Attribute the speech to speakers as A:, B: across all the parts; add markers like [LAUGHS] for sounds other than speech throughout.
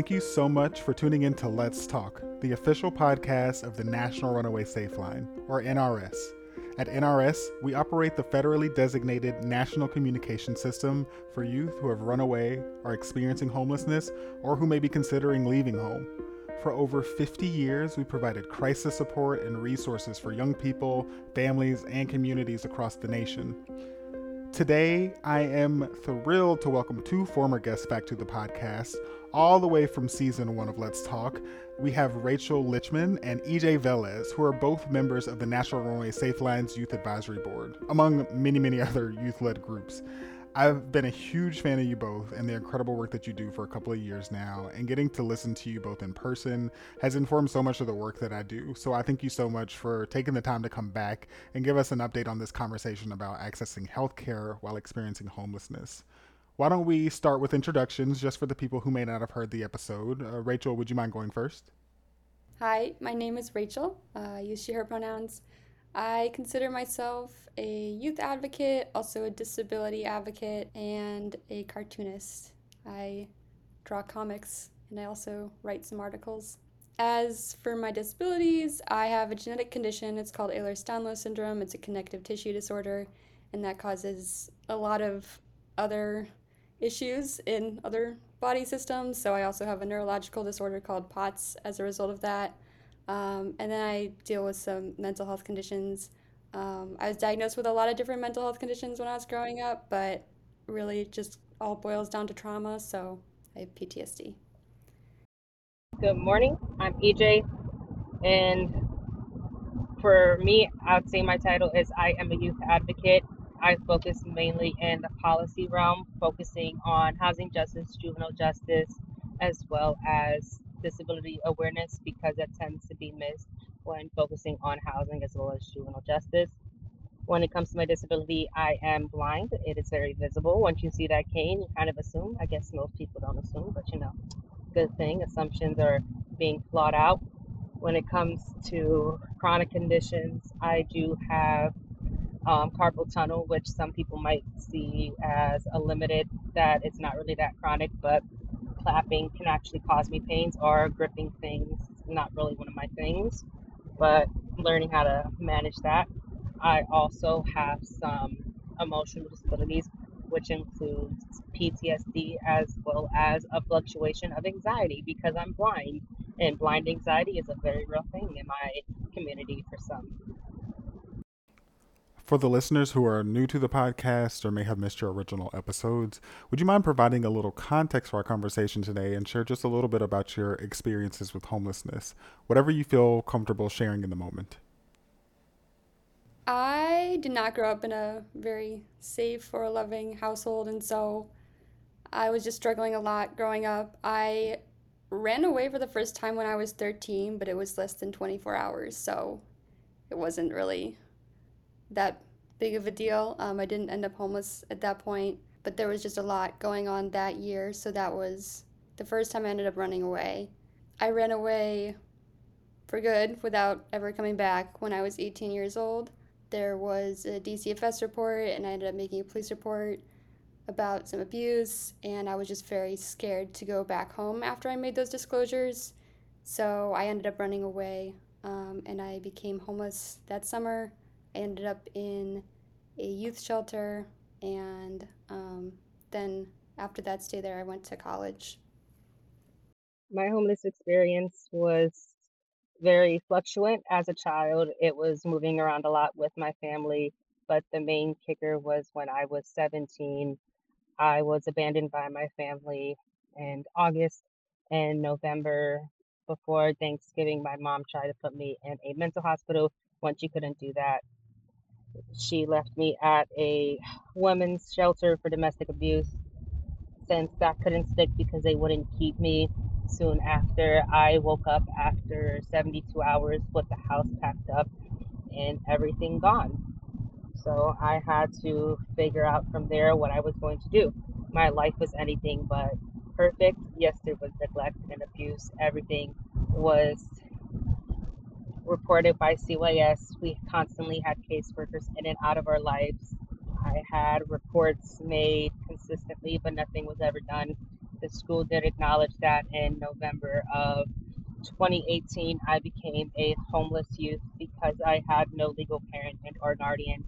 A: Thank you so much for tuning in to Let's Talk, the official podcast of the National Runaway Safeline, or NRS. At NRS, we operate the federally designated national communication system for youth who have run away, are experiencing homelessness, or who may be considering leaving home. For over 50 years, we provided crisis support and resources for young people, families, and communities across the nation. Today, I am thrilled to welcome two former guests back to the podcast, all the way from season one of Let's Talk. We have Rachel Litchman and EJ Velez, who are both members of the National Runaway Safelines Youth Advisory Board, among many, many [LAUGHS] other youth led groups. I've been a huge fan of you both and the incredible work that you do for a couple of years now. And getting to listen to you both in person has informed so much of the work that I do. So I thank you so much for taking the time to come back and give us an update on this conversation about accessing healthcare while experiencing homelessness. Why don't we start with introductions just for the people who may not have heard the episode? Uh, Rachel, would you mind going first?
B: Hi, my name is Rachel. Uh, I use she, her pronouns. I consider myself a youth advocate, also a disability advocate, and a cartoonist. I draw comics and I also write some articles. As for my disabilities, I have a genetic condition. It's called Ehlers-Danlos syndrome. It's a connective tissue disorder, and that causes a lot of other issues in other body systems. So I also have a neurological disorder called POTS as a result of that. Um, and then I deal with some mental health conditions. Um, I was diagnosed with a lot of different mental health conditions when I was growing up, but really just all boils down to trauma. So I have PTSD.
C: Good morning. I'm EJ, and for me, I would say my title is I am a youth advocate. I focus mainly in the policy realm, focusing on housing justice, juvenile justice, as well as disability awareness because that tends to be missed when focusing on housing as well as juvenile justice. When it comes to my disability, I am blind. It is very visible. Once you see that cane, you kind of assume. I guess most people don't assume, but you know, good thing. Assumptions are being flawed out. When it comes to chronic conditions, I do have um, carpal tunnel, which some people might see as a limited, that it's not really that chronic, but clapping can actually cause me pains or gripping things not really one of my things but learning how to manage that. I also have some emotional disabilities which includes ptsd as well as a fluctuation of anxiety because i'm blind and blind anxiety is a very real thing in my community for some
A: for the listeners who are new to the podcast or may have missed your original episodes, would you mind providing a little context for our conversation today and share just a little bit about your experiences with homelessness, whatever you feel comfortable sharing in the moment?
B: I did not grow up in a very safe or loving household, and so I was just struggling a lot growing up. I ran away for the first time when I was 13, but it was less than 24 hours, so it wasn't really that big of a deal. Um, I didn't end up homeless at that point, but there was just a lot going on that year. So that was the first time I ended up running away. I ran away for good without ever coming back when I was 18 years old. There was a DCFS report, and I ended up making a police report about some abuse, and I was just very scared to go back home after I made those disclosures. So I ended up running away, um, and I became homeless that summer. I ended up in a youth shelter, and um, then after that stay there, I went to college.
C: My homeless experience was very fluctuant as a child. It was moving around a lot with my family, but the main kicker was when I was 17. I was abandoned by my family in August and November. Before Thanksgiving, my mom tried to put me in a mental hospital. Once she couldn't do that, she left me at a women's shelter for domestic abuse. Since that couldn't stick because they wouldn't keep me, soon after I woke up after 72 hours with the house packed up and everything gone. So I had to figure out from there what I was going to do. My life was anything but perfect. Yes, there was neglect and abuse. Everything was reported by CYS. We constantly had caseworkers in and out of our lives. I had reports made consistently, but nothing was ever done. The school did acknowledge that in November of 2018, I became a homeless youth because I had no legal parent and or guardian.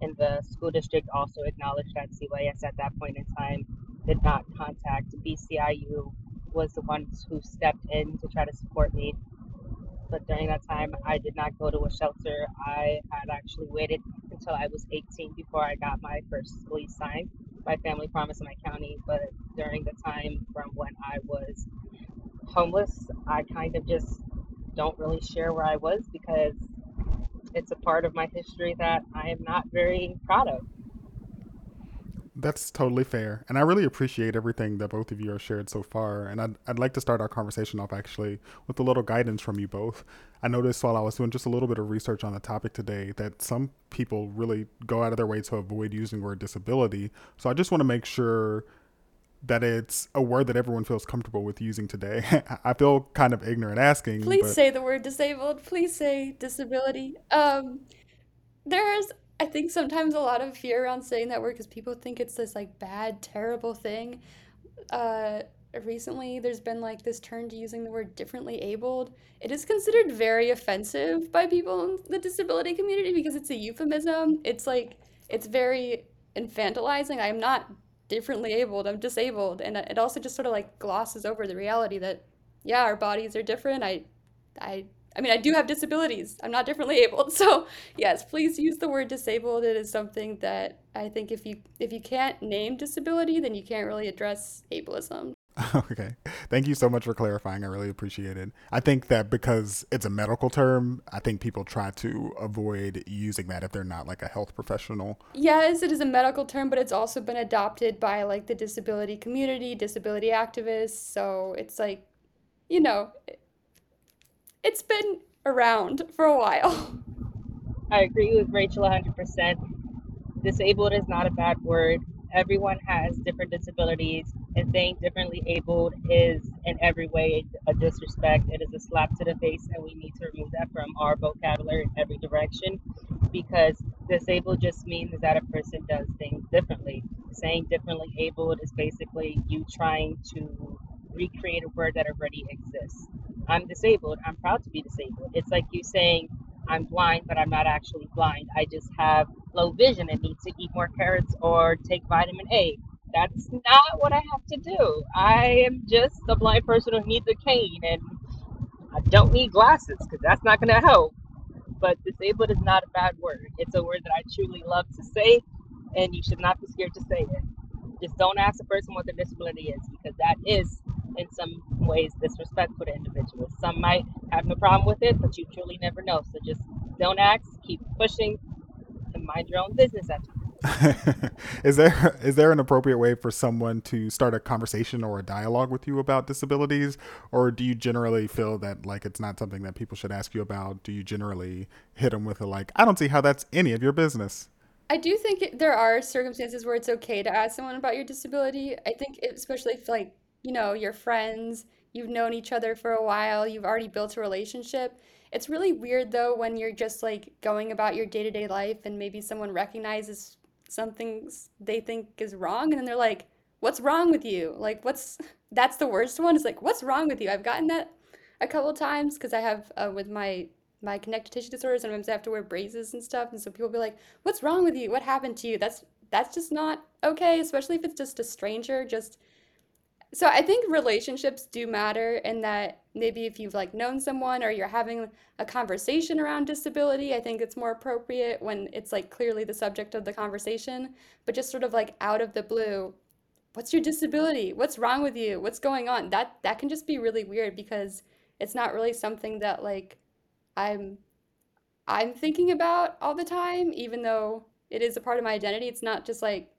C: And the school district also acknowledged that CYS at that point in time did not contact BCIU was the ones who stepped in to try to support me. But during that time, I did not go to a shelter. I had actually waited until I was 18 before I got my first lease signed by Family Promise in my county. But during the time from when I was homeless, I kind of just don't really share where I was because it's a part of my history that I am not very proud of.
A: That's totally fair. And I really appreciate everything that both of you have shared so far. And I'd, I'd like to start our conversation off actually with a little guidance from you both. I noticed while I was doing just a little bit of research on the topic today that some people really go out of their way to avoid using the word disability. So I just want to make sure that it's a word that everyone feels comfortable with using today. [LAUGHS] I feel kind of ignorant asking.
B: Please say the word disabled. Please say disability. Um, there's, I think, sometimes a lot of fear around saying that word because people think it's this like bad, terrible thing. Uh, recently, there's been like this turn to using the word differently abled. It is considered very offensive by people in the disability community because it's a euphemism. It's like, it's very infantilizing. I'm not differently abled. I'm disabled, and it also just sort of like glosses over the reality that yeah, our bodies are different. I, I, I mean, I do have disabilities. I'm not differently abled. [LAUGHS] So yes, please use the word disabled. It is something that I think if you if you can't name disability, then you can't really address ableism. [LAUGHS]
A: Okay. Thank you so much for clarifying. I really appreciate it. I think that because it's a medical term, I think people try to avoid using that if they're not like a health professional.
B: Yes, it is a medical term, but it's also been adopted by like the disability community, disability activists. So it's like, you know, it's been around for a while.
C: I agree with Rachel 100%. Disabled is not a bad word everyone has different disabilities, and saying differently abled is in every way a disrespect. It is a slap to the face, and we need to remove that from our vocabulary in every direction because disabled just means that a person does things differently. Saying differently abled is basically you trying to recreate a word that already exists. I'm disabled. I'm proud to be disabled. It's like you saying I'm blind, but I'm not actually blind. I just have low vision and need to eat more carrots or take vitamin A. That's not what I have to do. I am just a blind person who needs a cane and I don't need glasses because that's not going to help. But disabled is not a bad word. It's a word that I truly love to say, and you should not be scared to say it. Just don't ask a person what their disability is because that is in some ways disrespectful to individuals. Some might have no problem with it, but you truly never know. So just don't ask, keep pushing, and mind your own business at [LAUGHS]
A: is there is there an appropriate way for someone to start a conversation or a dialogue with you about disabilities or do you generally feel that like it's not something that people should ask you about do you generally hit them with a like i don't see how that's any of your business
B: I do think it, there are circumstances where it's okay to ask someone about your disability. I think, it, especially if like you know, your friends, you've known each other for a while, you've already built a relationship. It's really weird though when you're just like going about your day to day life and maybe someone recognizes something they think is wrong and then they're like, What's wrong with you? Like, what's [LAUGHS] that's the worst one It's like, What's wrong with you? I've gotten that a couple times because I have uh, with my my connective tissue disorder sometimes I have to wear braces and stuff and so people be like what's wrong with you what happened to you that's that's just not okay especially if it's just a stranger just so I think relationships do matter in that maybe if you've like known someone or you're having a conversation around disability, I think it's more appropriate when it's like clearly the subject of the conversation, but just sort of like out of the blue, what's your disability? What's wrong with you? What's going on? That that can just be really weird because it's not really something that like I'm I'm thinking about all the time, even though it is a part of my identity. It's not just like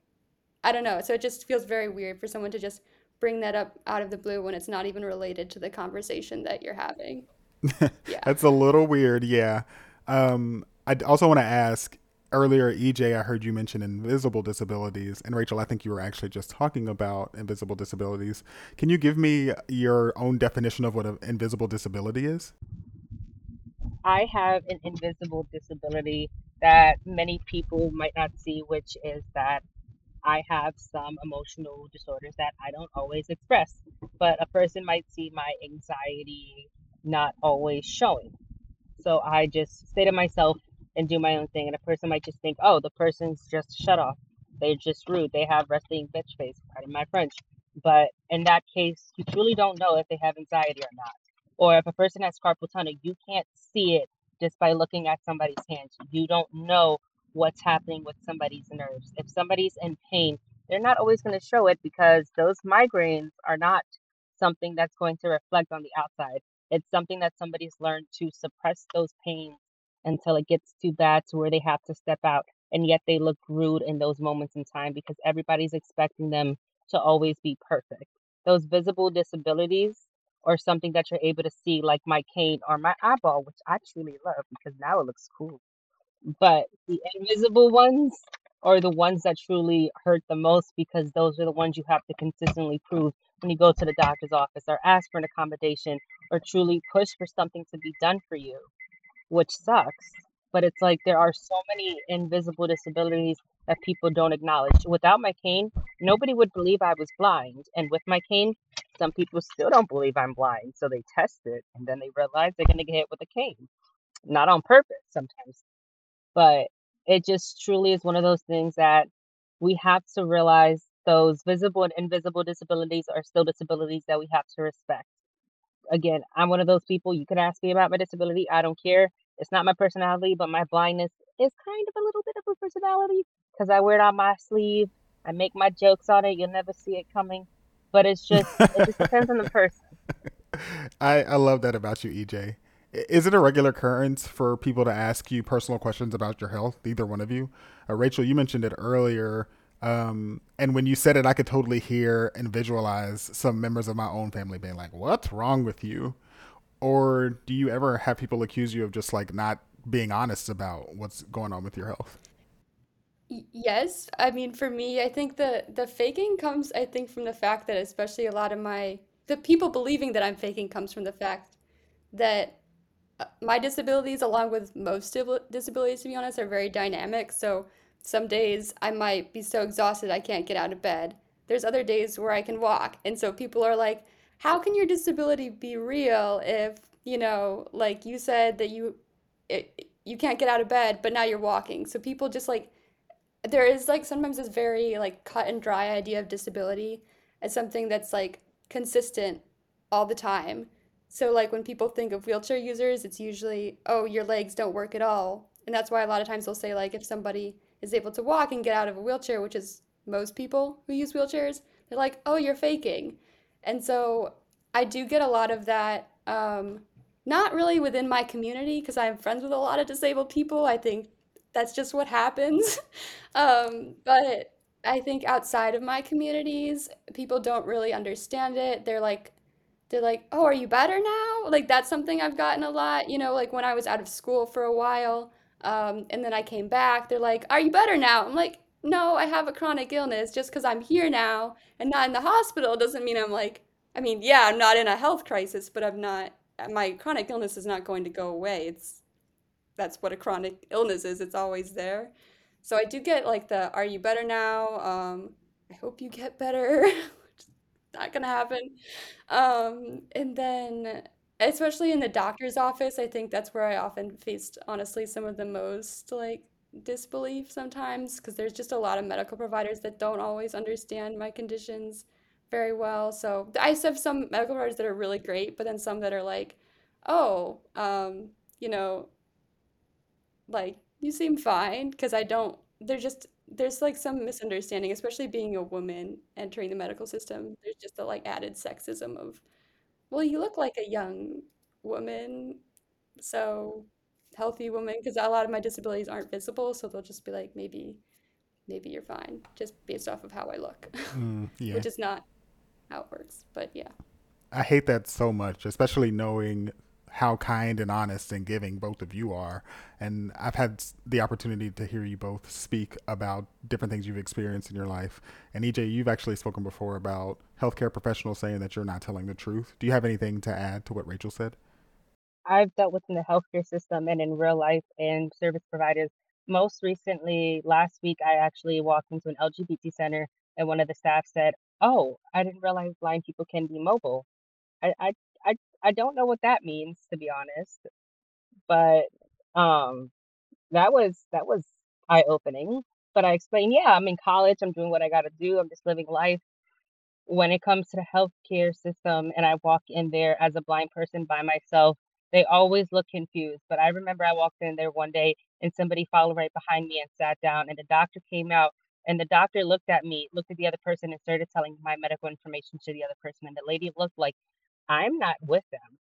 B: I don't know. So it just feels very weird for someone to just bring that up out of the blue when it's not even related to the conversation that you're having. [LAUGHS]
A: yeah. That's a little weird, yeah. Um, I also want to ask earlier, EJ, I heard you mention invisible disabilities, and Rachel, I think you were actually just talking about invisible disabilities. Can you give me your own definition of what an invisible disability is?
C: I have an invisible disability that many people might not see, which is that I have some emotional disorders that I don't always express, but a person might see my anxiety not always showing. So I just stay to myself and do my own thing. And a person might just think, oh, the person's just shut off. They're just rude. They have resting bitch face, pardon my French. But in that case, you truly don't know if they have anxiety or not. Or if a person has carpal tunnel, you can't see it just by looking at somebody's hands. You don't know what's happening with somebody's nerves. If somebody's in pain, they're not always going to show it because those migraines are not something that's going to reflect on the outside. It's something that somebody's learned to suppress those pains until it gets too bad to where they have to step out. And yet they look rude in those moments in time because everybody's expecting them to always be perfect. Those visible disabilities or something that you're able to see, like my cane or my eyeball, which I truly love because now it looks cool. But the invisible ones are the ones that truly hurt the most because those are the ones you have to consistently prove when you go to the doctor's office or ask for an accommodation or truly push for something to be done for you, which sucks. But it's like there are so many invisible disabilities that people don't acknowledge. Without my cane, nobody would believe I was blind. And with my cane, some people still don't believe I'm blind. So they test it and then they realize they're going to get hit with a cane. Not on purpose sometimes. But it just truly is one of those things that we have to realize those visible and invisible disabilities are still disabilities that we have to respect. Again, I'm one of those people, you can ask me about my disability, I don't care. It's not my personality, but my blindness is kind of a little bit of a personality because I wear it on my sleeve. I make my jokes on it. You'll never see it coming. But it's just, it just depends on the person. [LAUGHS]
A: I, I love that about you, EJ. Is it a regular occurrence for people to ask you personal questions about your health, either one of you? Uh, Rachel, you mentioned it earlier. Um, and when you said it, I could totally hear and visualize some members of my own family being like, What's wrong with you? Or do you ever have people accuse you of just like not being honest about what's going on with your health?
B: Yes, I mean for me, I think the the faking comes I think from the fact that especially a lot of my the people believing that I'm faking comes from the fact that uh, my disabilities, along with most disabilities, to be honest, are very dynamic. So some days I might be so exhausted I can't get out of bed. There's other days where I can walk. And so people are like, how can your disability be real if, you know, like you said that you it, you can't get out of bed, but now you're walking. So people just like there is like sometimes this very like cut and dry idea of disability as something that's like consistent all the time. So like when people think of wheelchair users, it's usually, oh, your legs don't work at all. And that's why a lot of times they'll say like if somebody is able to walk and get out of a wheelchair, which is most people who use wheelchairs, they're like, oh, you're faking. And so I do get a lot of that, um, not really within my community because I'm friends with a lot of disabled people. I think that's just what happens. [LAUGHS] um, but I think outside of my communities, people don't really understand it. They're like, they're like, "Oh, are you better now?" Like that's something I've gotten a lot. You know, like when I was out of school for a while, um, and then I came back. They're like, "Are you better now?" I'm like, "No, I have a chronic illness. Just because I'm here now and not in the hospital doesn't mean I'm like. I mean, yeah, I'm not in a health crisis, but I'm not. My chronic illness is not going to go away. It's that's what a chronic illness is. It's always there. So I do get like the "Are you better now?" Um, I hope you get better. [LAUGHS] not gonna happen. Um, and then especially in the doctor's office, I think that's where I often faced honestly some of the most like disbelief sometimes because there's just a lot of medical providers that don't always understand my conditions very well. So I have some medical providers that are really great, but then some that are like, oh, um, you know, like you seem fine because I don't there's just there's like some misunderstanding, especially being a woman entering the medical system. There's just the like added sexism of, well, you look like a young woman, so healthy woman, because a lot of my disabilities aren't visible, so they'll just be like, maybe, maybe you're fine, just based off of how I look,
A: Mm, [LAUGHS] yeah.
B: which is not how it works. But yeah.
A: I hate that so much, especially knowing how kind and honest and giving both of you are. And I've had the opportunity to hear you both speak about different things you've experienced in your life. And EJ, you've actually spoken before about healthcare professionals saying that you're not telling the truth. Do you have anything to add to what Rachel said?
C: I've dealt within the healthcare system and in real life and service providers most recently, last week, I actually walked into an LGBT center and one of the staff said, "Oh, I didn't realize blind people can be mobile." I I I, don't know what that means, to be honest, but um, that was that was eye-opening. But I explained, yeah, I'm in college, I'm doing what I got to do, I'm just living life. When it comes to the healthcare system and I walk in there as a blind person by myself, they always look confused. But I remember I walked in there one day and somebody followed right behind me and sat down and the doctor came out and the doctor looked at me, looked at the other person and started telling my medical information to the other person and the lady looked like I'm not with them.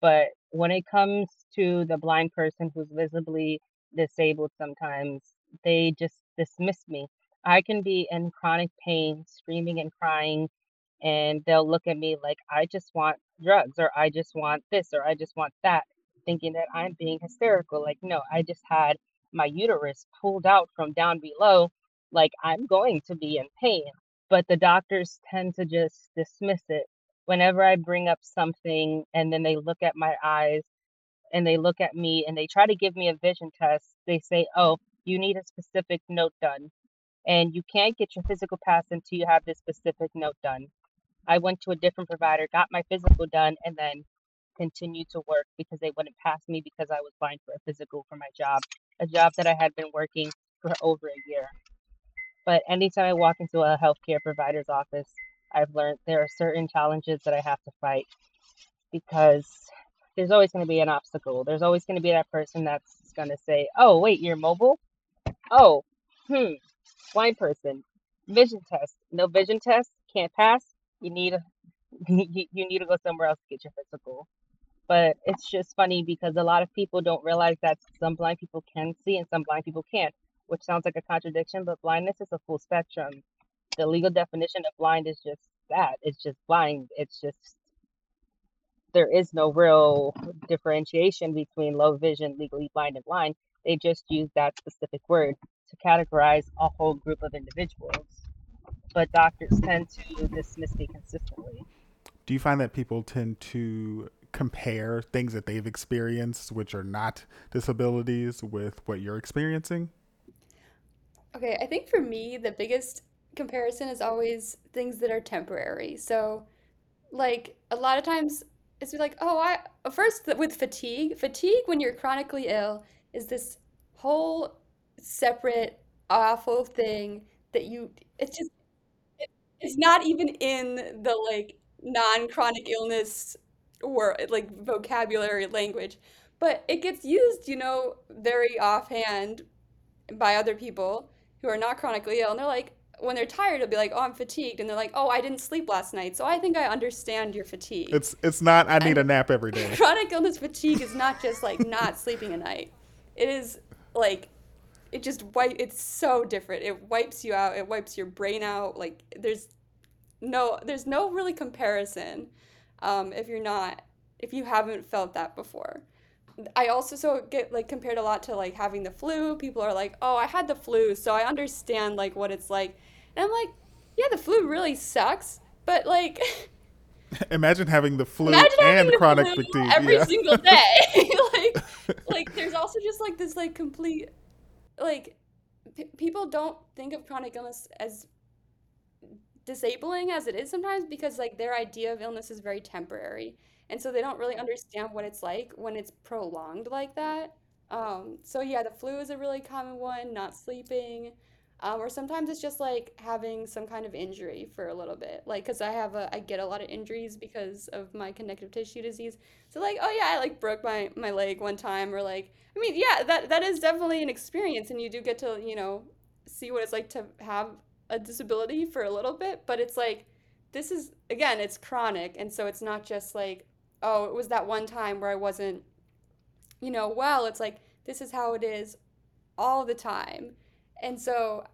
C: But when it comes to the blind person who's visibly disabled sometimes, they just dismiss me. I can be in chronic pain, screaming and crying, and they'll look at me like I just want drugs or I just want this or I just want that, thinking that I'm being hysterical. Like, no, I just had my uterus pulled out from down below. Like, I'm going to be in pain. But the doctors tend to just dismiss it whenever I bring up something and then they look at my eyes and they look at me and they try to give me a vision test, they say, oh, you need a specific note done. And you can't get your physical pass until you have this specific note done. I went to a different provider, got my physical done, and then continued to work because they wouldn't pass me because I was blind for a physical for my job, a job that I had been working for over a year. But anytime I walk into a healthcare provider's office, I've learned there are certain challenges that I have to fight because there's always going to be an obstacle. There's always going to be that person that's going to say, "Oh, wait, you're mobile? Oh, hmm, blind person, vision test. No vision test, can't pass. You need [LAUGHS] a, you need to go somewhere else to get your physical." But it's just funny because a lot of people don't realize that some blind people can see and some blind people can't, which sounds like a contradiction, but blindness is a full spectrum the legal definition of blind is just that it's just blind. It's just there is no real differentiation between low vision legally blind and blind. They just use that specific word to categorize a whole group of individuals. But doctors tend to dismiss me consistently.
A: Do you find that people tend to compare things that they've experienced which are not disabilities with what you're experiencing?
B: Okay i think for me the biggest comparison is always things that are temporary. So, like a lot of times it's like, oh, I first with fatigue, fatigue when you're chronically ill is this whole separate awful thing that you it's just it, it's not even in the like non-chronic illness or like vocabulary language, but it gets used, you know, very offhand by other people who are not chronically ill and they're like when they're tired, it'll be like, "Oh, I'm fatigued," and they're like, "Oh, I didn't sleep last night, so I think I understand your fatigue."
A: It's it's not. I need and a nap every day. [LAUGHS]
B: Chronic illness fatigue is not just like not [LAUGHS] sleeping a night. It is like it just wipe. It's so different. It wipes you out. It wipes your brain out. Like there's no there's no really comparison um, if you're not if you haven't felt that before. I also so get like compared a lot to like having the flu. People are like, "Oh, I had the flu, so I understand like what it's like." And I'm like, "Yeah, the flu really sucks, but like [LAUGHS]
A: Imagine having the flu and chronic flu fatigue
B: every yeah. single day. [LAUGHS] [LAUGHS] like like there's also just like this like complete like p- people don't think of chronic illness as disabling as it is sometimes because like their idea of illness is very temporary and so they don't really understand what it's like when it's prolonged like that. Um, so yeah, the flu is a really common one. Not sleeping, um, or sometimes it's just like having some kind of injury for a little bit. Like, cause I have a, I get a lot of injuries because of my connective tissue disease. So like, oh yeah, I like broke my my leg one time, or like, I mean, yeah, that that is definitely an experience, and you do get to you know see what it's like to have a disability for a little bit. But it's like this is again, it's chronic, and so it's not just like oh, it was that one time where I wasn't, you know, well. It's like, this is how it is all the time. And so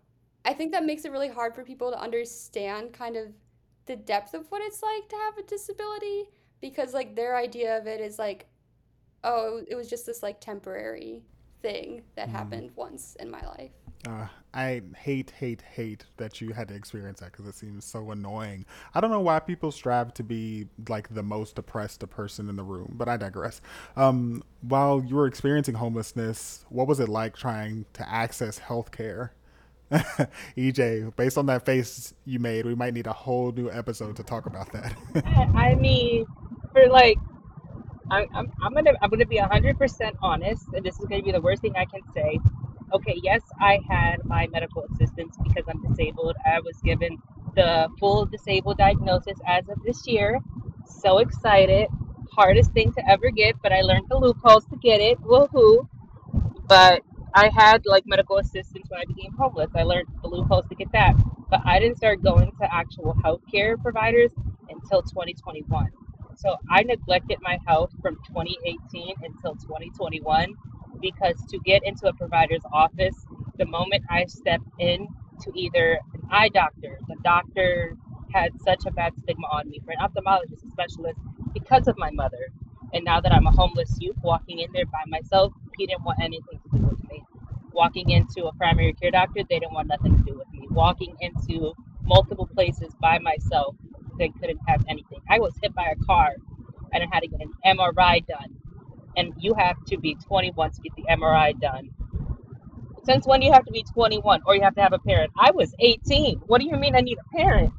B: I think that makes it really hard for people to understand kind of the depth of what it's like to have a disability because, like, their idea of it is like, oh, it was just this, like, temporary thing that mm. happened once in my life.
A: Uh, I hate, hate, hate that you had to experience that because it seems so annoying. I don't know why people strive to be like the most oppressed person in the room, but I digress. Um, while you were experiencing homelessness, what was it like trying to access health care? [LAUGHS] EJ, based on that face you made, we might need a whole new episode to talk about that. [LAUGHS]
C: I mean, for like, I, I'm, I'm gonna I'm gonna be hundred percent honest, and this is gonna be the worst thing I can say. Okay, yes, I had my medical assistance because I'm disabled. I was given the full disabled diagnosis as of this year. So excited. Hardest thing to ever get, but I learned the loopholes to get it. Woohoo! But I had like medical assistance when I became homeless. I learned the loopholes to get that. But I didn't start going to actual healthcare providers until 2021. So I neglected my health from 2018 until 2021 because to get into a provider's office, the moment I stepped in to either an eye doctor, the doctor had such a bad stigma on me for an ophthalmologist, a specialist, because of my mother. And now that I'm a homeless youth walking in there by myself, he didn't want anything to do with me. Walking into a primary care doctor, they didn't want nothing to do with me. Walking into multiple places by myself, they couldn't have anything. I was hit by a car and I had to get an MRI done. And you have to be 21 to get the MRI done. Since when do you have to be 21 or you have to have a parent? I was 18. What do you mean I need a parent?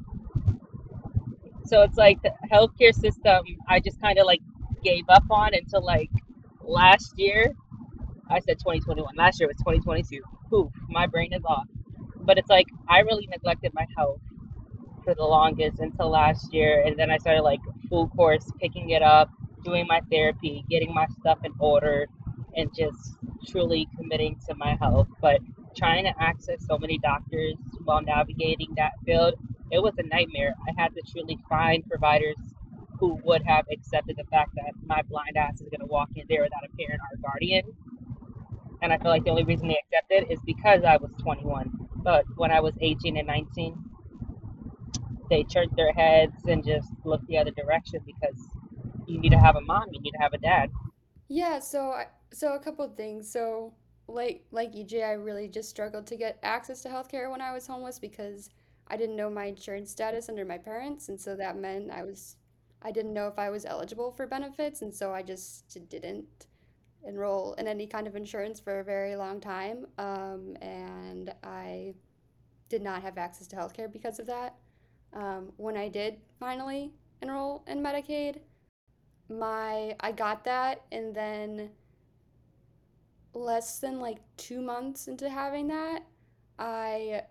C: So it's like the healthcare system, I just kind of like gave up on until like last year. I said 2021. Last year was 2022. Poof, my brain is off. But it's like I really neglected my health for the longest until last year. And then I started like full course picking it up, doing my therapy, getting my stuff in order, and just truly committing to my health. But trying to access so many doctors while navigating that field, it was a nightmare. I had to truly find providers who would have accepted the fact that my blind ass is going to walk in there without a parent or a guardian. And I feel like the only reason they accepted is because I was 21. But when I was 18 and 19, they turned their heads and just looked the other direction because you need to have a mom, you need to have a dad.
B: Yeah, so so a couple of things. So like like EJ, I really just struggled to get access to healthcare when I was homeless because I didn't know my insurance status under my parents, and so that meant I was I didn't know if I was eligible for benefits, and so I just didn't enroll in any kind of insurance for a very long time. Um, and I did not have access to healthcare because of that. Um, when I did finally enroll in Medicaid, my I got that, and then less than like two months into having that, I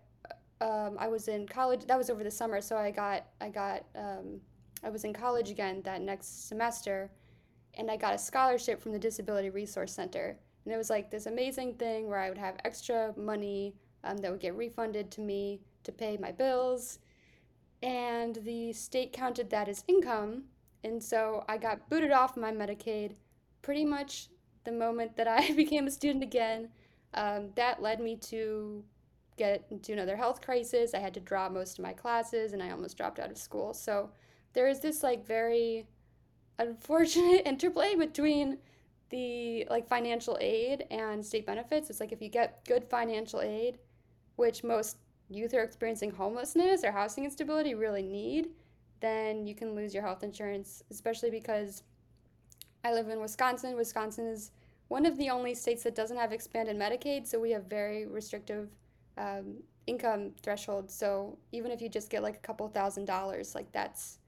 B: um, I was in college. That was over the summer, so I got I got um, I was in college again that next semester, and I got a scholarship from the Disability Resource Center, and it was like this amazing thing where I would have extra money um, that would get refunded to me to pay my bills, and the state counted that as income, and so I got booted off my Medicaid pretty much the moment that I [LAUGHS] became a student again. Um, that led me to get into another health crisis. I had to drop most of my classes and I almost dropped out of school. So there is this like very unfortunate [LAUGHS] interplay between the like financial aid and state benefits. It's like if you get good financial aid, which most youth who are experiencing homelessness or housing instability really need, then you can lose your health insurance, especially because I live in Wisconsin. Wisconsin is one of the only states that doesn't have expanded Medicaid, so we have very restrictive um, income thresholds. So even if you just get like a couple thousand dollars, like that's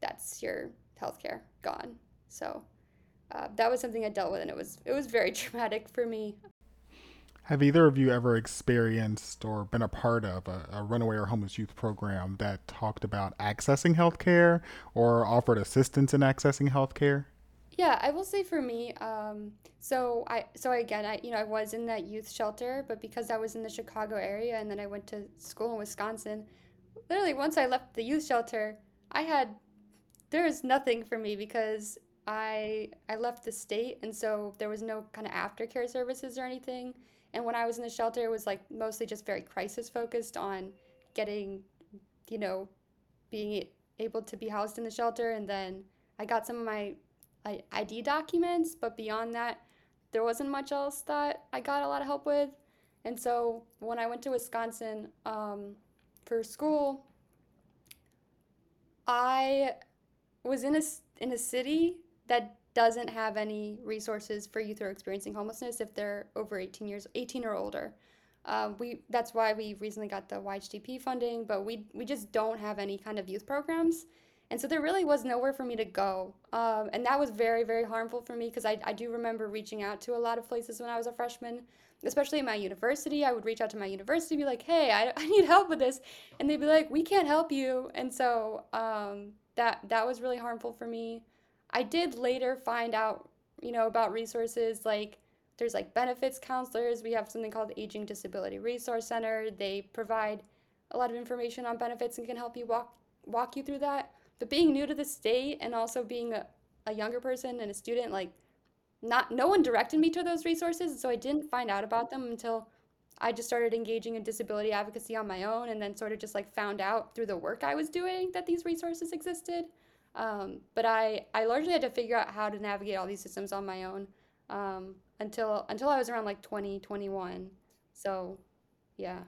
B: that's your healthcare gone. So uh, that was something I dealt with, and it was it was very [LAUGHS] traumatic for me.
A: Have either of you ever experienced or been a part of a, a runaway or homeless youth program that talked about accessing healthcare or offered assistance in accessing healthcare?
B: Yeah, I will say for me, um, so I so again, I you know I was in that youth shelter, but because I was in the Chicago area and then I went to school in Wisconsin, literally once I left the youth shelter, I had there was nothing for me because I I left the state and so there was no kind of aftercare services or anything. And when I was in the shelter, it was like mostly just very crisis focused on getting, you know, being able to be housed in the shelter and then I got some of my ID documents, but beyond that, there wasn't much else that I got a lot of help with. And so when I went to Wisconsin um, for school, I was in a in a city that doesn't have any resources for youth who are experiencing homelessness if they're over 18 years 18 or older. Um, we that's why we recently got the YHDP funding but we we just don't have any kind of youth programs. And so there really was nowhere for me to go. Um, and that was very very harmful for me because I, I do remember reaching out to a lot of places when i was a freshman especially in my university. I would reach out to my university be like hey i, [LAUGHS] I need help with this. And they'd be like we can't help you. And so um, that that was really harmful for me I did later find out, you know, about resources like there's like benefits counselors. We have something called the Aging Disability Resource Center. They provide a lot of information on benefits and can help you walk walk you through that. But being new to the state and also being a, a younger person and a student, like not no one directed me to those resources, so I didn't find out about them until I just started engaging in disability advocacy on my own and then sort of just like found out through the work I was doing that these resources existed. Um, but I, I largely had to figure out how to navigate all these systems on my own um, until until I was around like 20, 21. So, yeah.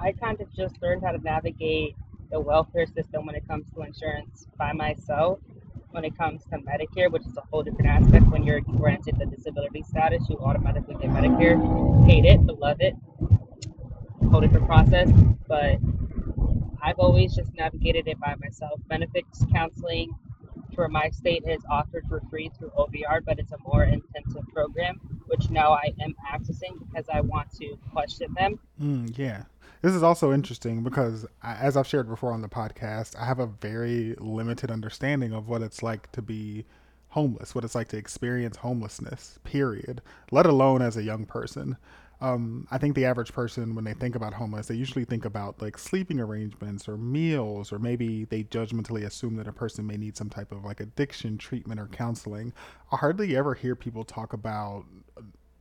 C: I kind of just learned how to navigate the welfare system when it comes to insurance by myself. When it comes to Medicare, which is a whole different aspect, when you're granted the disability status, you automatically get Medicare. Hate it, but love it. Whole different process. But I've always just navigated it by myself. Benefits counseling for my state is offered for free through OVR, but it's a more intensive program, which now I am accessing because I want to question them.
A: Mm, yeah. This is also interesting because, as I've shared before on the podcast, I have a very limited understanding of what it's like to be homeless, what it's like to experience homelessness, period, let alone as a young person um, I think the average person, when they think about homeless, they usually think about like sleeping arrangements or meals, or maybe they judgmentally assume that a person may need some type of like addiction treatment or counseling. I hardly ever hear people talk about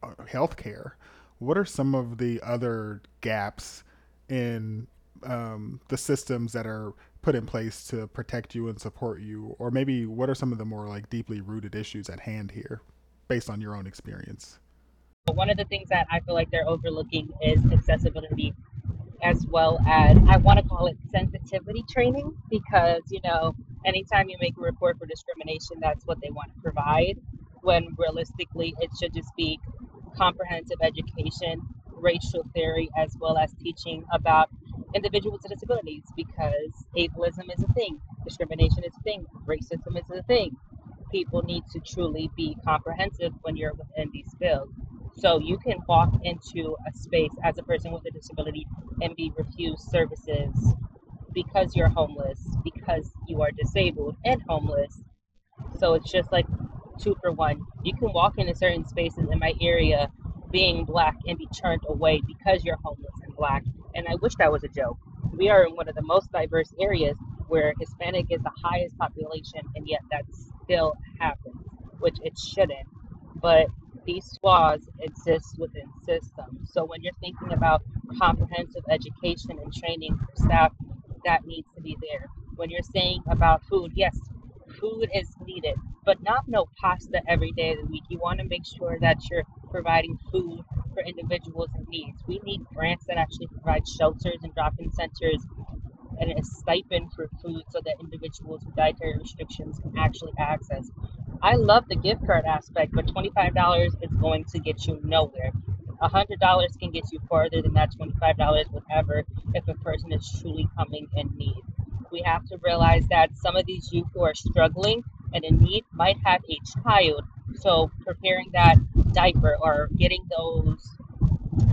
A: uh, healthcare. What are some of the other gaps in um, the systems that are put in place to protect you and support you? Or maybe what are some of the more like deeply rooted issues at hand here based on your own experience?
C: One of the things that I feel like they're overlooking is accessibility as well as I want to call it sensitivity training because, you know, anytime you make a report for discrimination, that's what they want to provide. When realistically, it should just be comprehensive education, racial theory, as well as teaching about individuals with disabilities because ableism is a thing, discrimination is a thing, racism is a thing. People need to truly be comprehensive when you're within these fields. So you can walk into a space as a person with a disability and be refused services because you're homeless, because you are disabled and homeless. So it's just like two for one. You can walk into certain spaces in my area being black and be turned away because you're homeless and black. And I wish that was a joke. We are in one of the most diverse areas where Hispanic is the highest population, and yet that still happens, which it shouldn't. But these flaws exist within systems. So when you're thinking about comprehensive education and training for staff, that needs to be there. When you're saying about food, yes, food is needed, but not no pasta every day of the week. You want to make sure that you're providing food for individuals in need. We need grants that actually provide shelters and drop-in centers and a stipend for food so that individuals with dietary restrictions can actually access. I love the gift card aspect, but $25 is going to get you nowhere. $100 can get you farther than that $25 would ever if a person is truly coming in need. We have to realize that some of these youth who are struggling and in need might have a child. So preparing that diaper or getting those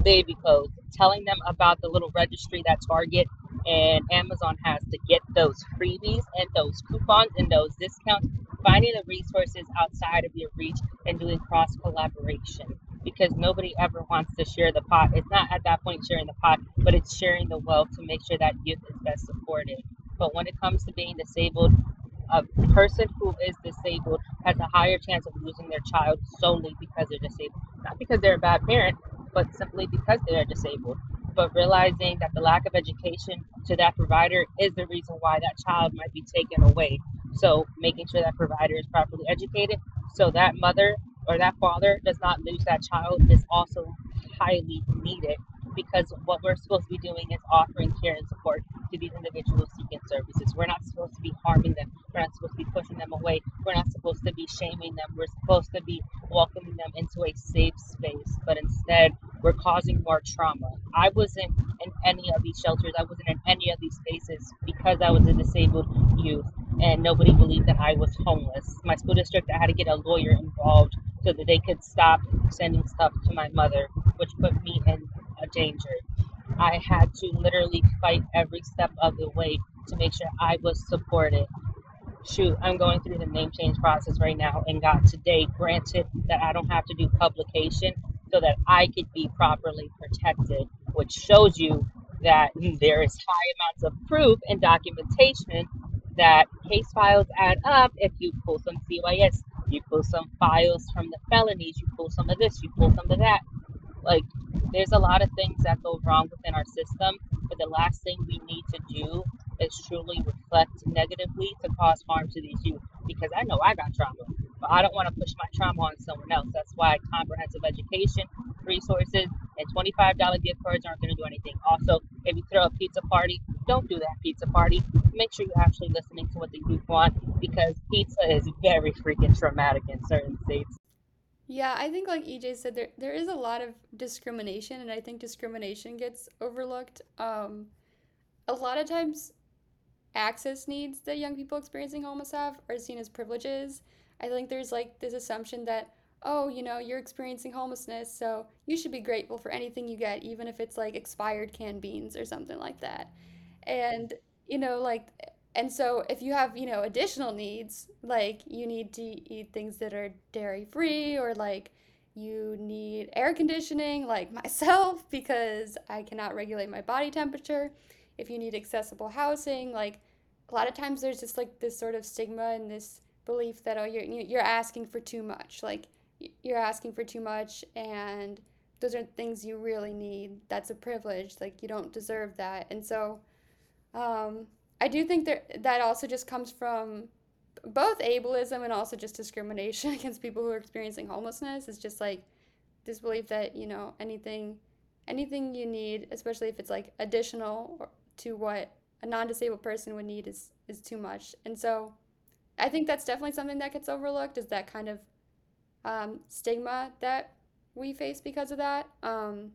C: baby clothes, telling them about the little registry that Target and Amazon has to get those freebies and those coupons and those discounts, finding the resources outside of your reach and doing cross collaboration because nobody ever wants to share the pot. It's not at that point sharing the pot, but it's sharing the wealth to make sure that youth is best supported. But when it comes to being disabled, a person who is disabled has a higher chance of losing their child solely because they're disabled. Not because they're a bad parent, but simply because they are disabled but realizing that the lack of education to that provider is the reason why that child might be taken away. So making sure that provider is properly educated so that mother or that father does not lose that child is also highly needed because what we're supposed to be doing is offering care and support to these individuals seeking services. We're not supposed to be harming them. We're not supposed to be pushing them away. We're not supposed to be shaming them. We're supposed to be welcoming them into a safe space. But instead, we're causing more trauma. I wasn't in any of these shelters. I wasn't in any of these spaces because I was a disabled youth and nobody believed that I was homeless. My school district, I had to get a lawyer involved so that they could stop sending stuff to my mother, which put me in a danger. I had to literally fight every step of the way to make sure I was supported. Shoot, I'm going through the name change process right now and got today granted that I don't have to do publication so that I could be properly protected, which shows you that [LAUGHS] there is high amounts of proof and documentation that case files add up if you pull some CYS, you pull some files from the felonies, you pull some of this, you pull some of that. Like, there's a lot of things that go wrong within our system, but the last thing we need to do is truly reflect negatively to cause harm to these youth. Because I know I got trauma, but I don't want to push my trauma on someone else. That's why comprehensive education, resources, and $25 gift cards aren't going to do anything. Also, if you throw a pizza party, don't do that pizza party. Make sure you're actually listening to what the youth want because pizza is very freaking traumatic in certain states.
B: Yeah, I think like EJ said, there there is a lot of discrimination, and I think discrimination gets overlooked. Um, a lot of times, access needs that young people experiencing homeless have are seen as privileges. I think there's like this assumption that, oh, you know, you're experiencing homelessness, so you should be grateful for anything you get, even if it's like expired canned beans or something like that. And, you know, like, and so if you have, you know, additional needs, like you need to eat things that are dairy free or like you need air conditioning, like myself, [LAUGHS] because I cannot regulate my body temperature. If you need accessible housing, like a lot of times there's just like this sort of stigma and this belief that oh you're you're asking for too much. Like you're asking for too much and those are things you really need. That's a privilege. Like you don't deserve that. And so um, i do think that that also just comes from both ableism and also just discrimination [LAUGHS] against people who are experiencing homelessness is just like this belief that you know anything anything you need especially if it's like additional to what a non-disabled person would need is is too much and so I think that's definitely something that gets overlooked is that kind of um, stigma that we face because of that. Um,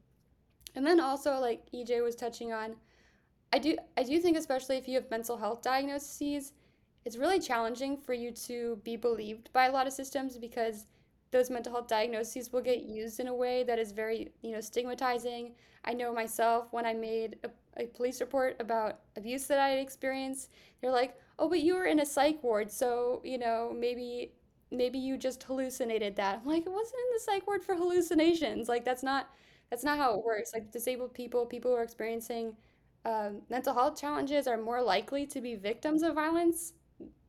B: and then also, like EJ was touching on, I do I do think especially if you have mental health diagnoses, it's really challenging for you to be believed by a lot of systems because those mental health diagnoses will get used in a way that is very you know stigmatizing. I know myself when I made a, a police report about abuse that I had experienced, they're like, oh, but you were in a psych ward, so, you know, maybe maybe you just hallucinated that. I'm like, it wasn't in the psych ward for hallucinations. Like that's not that's not how it works. Like disabled people, people who are experiencing um, mental health challenges are more likely to be victims of violence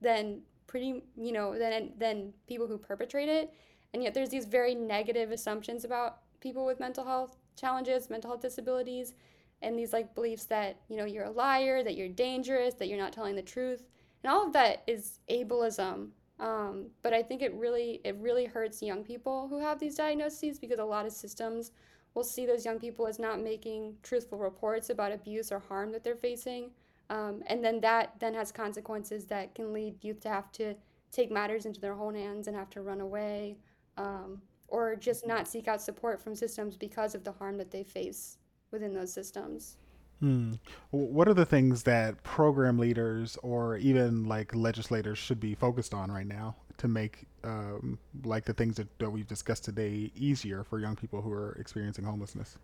B: than pretty, you know, than than people who perpetrate it. And yet there's these very negative assumptions about people with mental health challenges, mental health disabilities, and these like beliefs that, you know, you're a liar, that you're dangerous, that you're not telling the truth and all of that is ableism. Um, but I think it really it really hurts young people who have these diagnoses because a lot of systems will see those young people as not making truthful reports about abuse or harm that they're facing, um, and then that then has consequences that can lead youth to have to take matters into their own hands and have to run away, um, or just not seek out support from systems because of the harm that they face within those systems.
A: Hmm. What are the things that program leaders or even like legislators should be focused on right now to make um, like the things that, that we've discussed today easier for young people who are experiencing homelessness?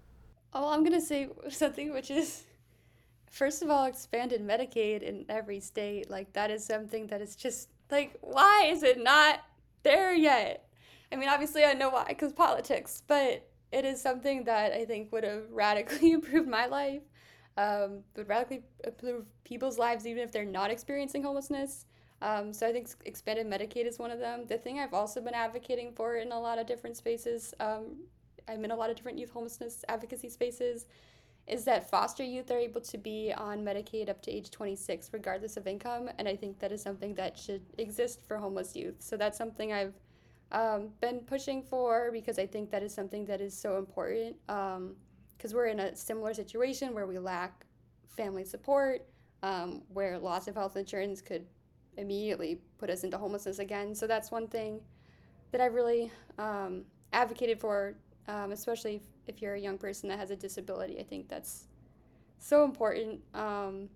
B: Oh, I'm gonna say [LAUGHS] something which is, first of all, expanded Medicaid in every state. Like that is something that is just like, why is it not there yet? I mean, obviously I know why, because politics, but it is something that I think would have radically [LAUGHS] improved my life um, would radically improve people's lives even if they're not experiencing homelessness. Um, so I think expanded Medicaid is one of them. The thing I've also been advocating for in a lot of different spaces, um, I'm in a lot of different youth homelessness advocacy spaces, is that foster youth are able to be on Medicaid up to age 26 regardless of income. And I think that is something that should exist for homeless youth. So that's something I've um, been pushing for because I think that is something that is so important. Because um, we're in a similar situation where we lack family support, um, where loss of health insurance could immediately put us into homelessness again. So that's one thing that I've really um, advocated for, um, especially if, if, you're a young person that has a disability. I think that's so important. Um,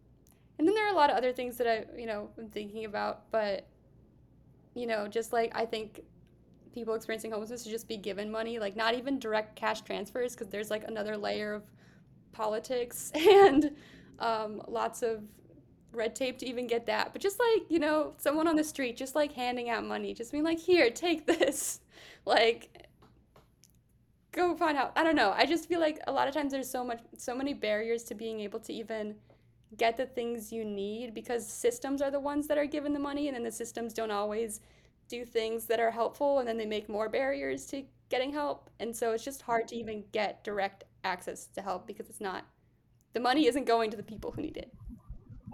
B: and then there are a lot of other things that I, you know, I'm thinking about, but you know, just like I think people experiencing homelessness should just be given money, like not even direct cash transfers, because there's like another layer of politics [LAUGHS] and um, lots of red tape to even get that. But just like, you know, someone on the street, just like handing out money, just being like, here, take this. [LAUGHS] like, go find out. I don't know. I just feel like a lot of times there's so much, so many barriers to being able to even get the things you need because systems are the ones that are given the money and then the systems don't always do things that are helpful and then they make more barriers to getting help. And so it's just hard to even get direct access to help because it's not, the money isn't going to the people who need it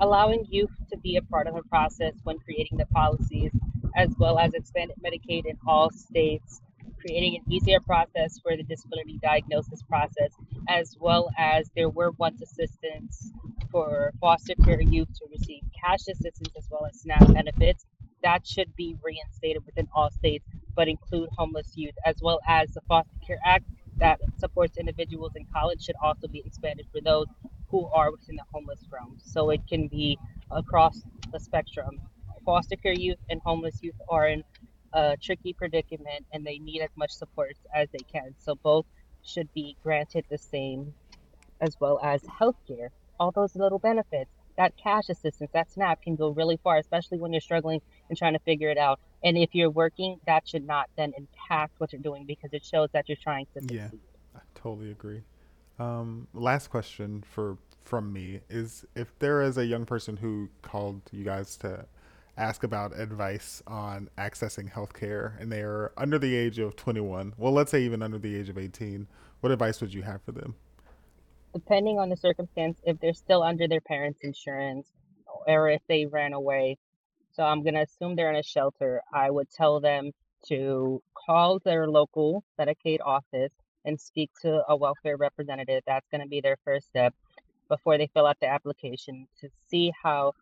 C: allowing youth to be a part of the process when creating the policies, as well as expanded Medicaid in all states, creating an easier process for the disability diagnosis process, as well as there were once assistance for foster care youth to receive cash assistance as well as SNAP benefits. That should be reinstated within all states, but include homeless youth, as well as the Foster Care Act that supports individuals in college should also be expanded for those who are within the homeless realm. So it can be across the spectrum. Foster care youth and homeless youth are in a tricky predicament and they need as much support as they can. So both should be granted the same as well as healthcare. All those little benefits, that cash assistance, that SNAP can go really far, especially when you're struggling and trying to figure it out. And if you're working, that should not then impact what you're doing because it shows that you're trying to succeed.
A: Yeah, I totally agree. Um, last question for from me is if there is a young person who called you guys to ask about advice on accessing healthcare and they are under the age of 21, well, let's say even under the age of 18, what advice would you have for them?
C: Depending on the circumstance, if they're still under their parents' insurance or if they ran away, so I'm going to assume they're in a shelter, I would tell them to call their local Medicaid office and speak to a welfare representative. That's going to be their first step before they fill out the application to see how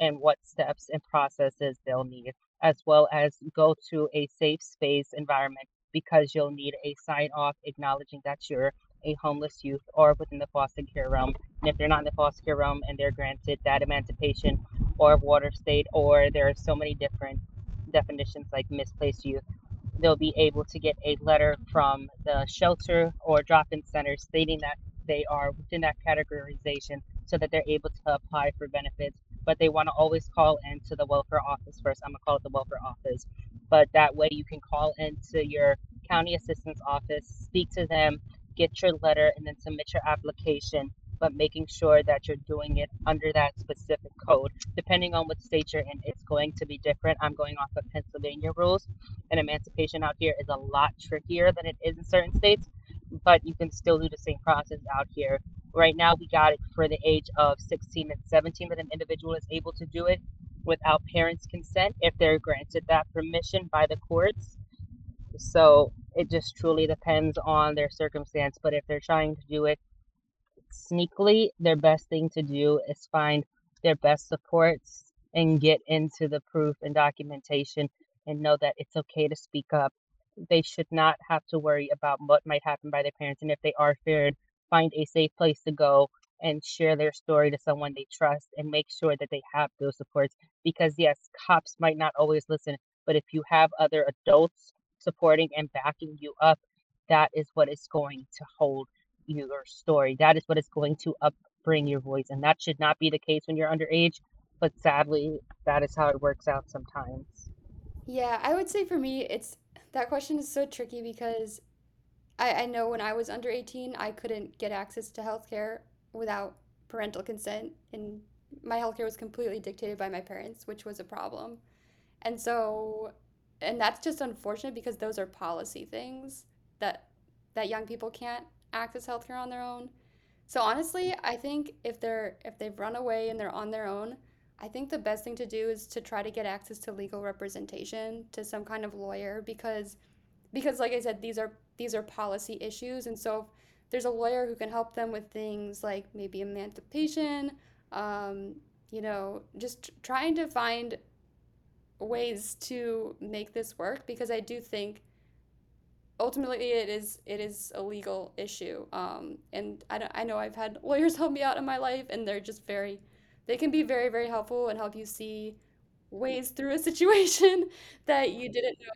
C: and what steps and processes they'll need, as well as go to a safe space environment because you'll need a sign off acknowledging that you're a homeless youth or within the foster care realm. And if they're not in the foster care realm and they're granted that emancipation or water state, or there are so many different definitions like misplaced youth, they'll be able to get a letter from the shelter or drop-in center stating that they are within that categorization so that they're able to apply for benefits. But they want to always call into the welfare office first. I'm going to call it the welfare office. But that way you can call into your county assistance office speak to them get your letter and then submit your application but making sure that you're doing it under that specific code. Depending on what state you're in, it's going to be different. I'm going off of Pennsylvania rules, and emancipation out here is a lot trickier than it is in certain states, but you can still do the same process out here. Right now, we got it for the age of 16 and 17 that an individual is able to do it without parents' consent if they're granted that permission by the courts. So it just truly depends on their circumstance. But if they're trying to do it sneakily, their best thing to do is find their best supports and get into the proof and documentation and know that it's okay to speak up. They should not have to worry about what might happen by their parents. And if they are feared, find a safe place to go and share their story to someone they trust and make sure that they have those supports. Because, yes, cops might not always listen, but if you have other adults supporting and backing you up, that is what is going to hold your story. That is what is going to upbring your voice. And that should not be the case when you're underage. But sadly, that is how it works out sometimes.
B: Yeah, I would say for me, it's that question is so tricky because I, I know when I was under 18, I couldn't get access to healthcare without parental consent. And my healthcare was completely dictated by my parents, which was a problem. And so, and that's just unfortunate because those are policy things that that young people can't access healthcare on their own. So honestly, I think if they're if they've run away and they're on their own, I think the best thing to do is to try to get access to legal representation to some kind of lawyer because because like I said these are these are policy issues and so there's a lawyer who can help them with things like maybe emancipation um, you know just trying to find ways to make this work because I do think ultimately it is it is a legal issue um, and I, I know I've had lawyers [LAUGHS] help me out in my life and they're just very they can be very very helpful and help you see ways through a [LAUGHS] situation that you didn't know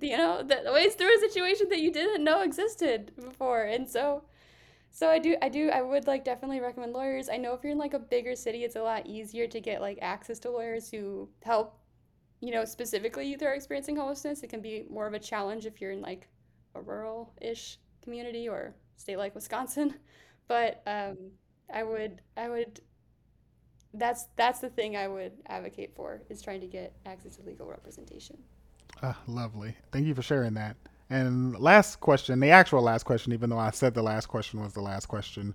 B: you know that ways through a situation that you didn't know existed before and so so i do i do i would like definitely recommend lawyers. I know if you're in like a bigger city it's a lot easier to get like access to lawyers who help you know specifically youth are experiencing homelessness it can be more of a challenge if you're in like a rural-ish community or state like wisconsin [LAUGHS] but um, i would i would that's that's the thing I would advocate for is trying to get access to legal representation.
A: Uh, lovely. Thank you for sharing that. And last question, the actual last question, even though I said the last question was the last question.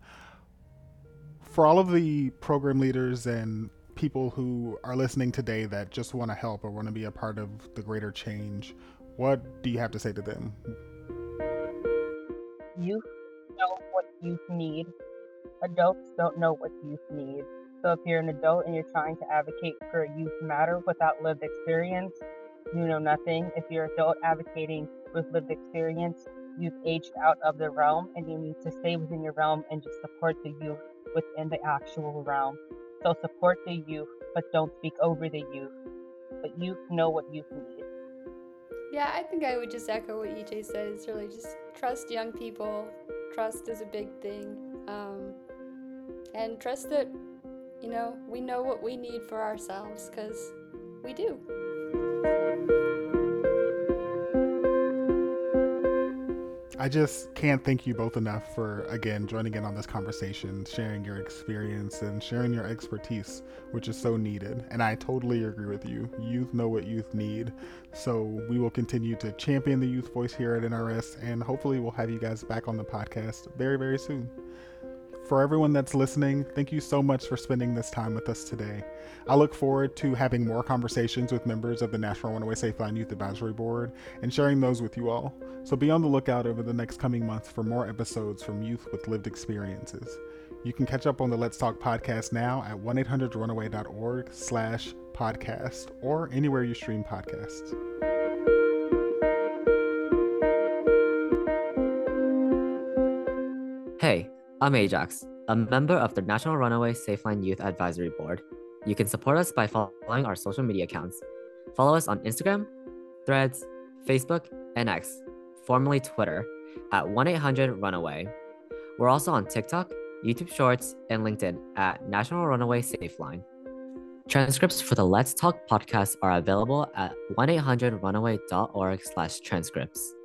A: For all of the program leaders and people who are listening today that just want to help or want to be a part of the greater change, what do you have to say to them?
C: Youth know what youth need. Adults don't know what youth need. So if you're an adult and you're trying to advocate for a youth matter without lived experience, you know nothing. If you're an adult advocating with lived experience, you've aged out of the realm and you need to stay within your realm and just support the youth within the actual realm. So support the youth, but don't speak over the youth. But youth know what youth need.
B: Yeah, I think I would just echo what EJ said. It's really just trust young people. Trust is a big thing. Um, and trust that you know, we know what we need for ourselves because we do.
A: I just can't thank you both enough for, again, joining in on this conversation, sharing your experience, and sharing your expertise, which is so needed. And I totally agree with you. Youth know what youth need. So we will continue to champion the youth voice here at NRS, and hopefully we'll have you guys back on the podcast very, very soon for everyone that's listening, thank you so much for spending this time with us today. I look forward to having more conversations with members of the National Runaway Safeline Youth Advisory Board and sharing those with you all. So be on the lookout over the next coming months for more episodes from youth with lived experiences. You can catch up on the Let's Talk podcast now at 1-800-runaway.org slash podcast or anywhere you stream podcasts.
D: Hey, I'm Ajax, a member of the National Runaway Safeline Youth Advisory Board. You can support us by following our social media accounts. Follow us on Instagram, Threads, Facebook, and X, formerly Twitter, at 1 800 Runaway. We're also on TikTok, YouTube Shorts, and LinkedIn at National Runaway Safeline. Transcripts for the Let's Talk podcast are available at 1-800-runaway.org slash transcripts.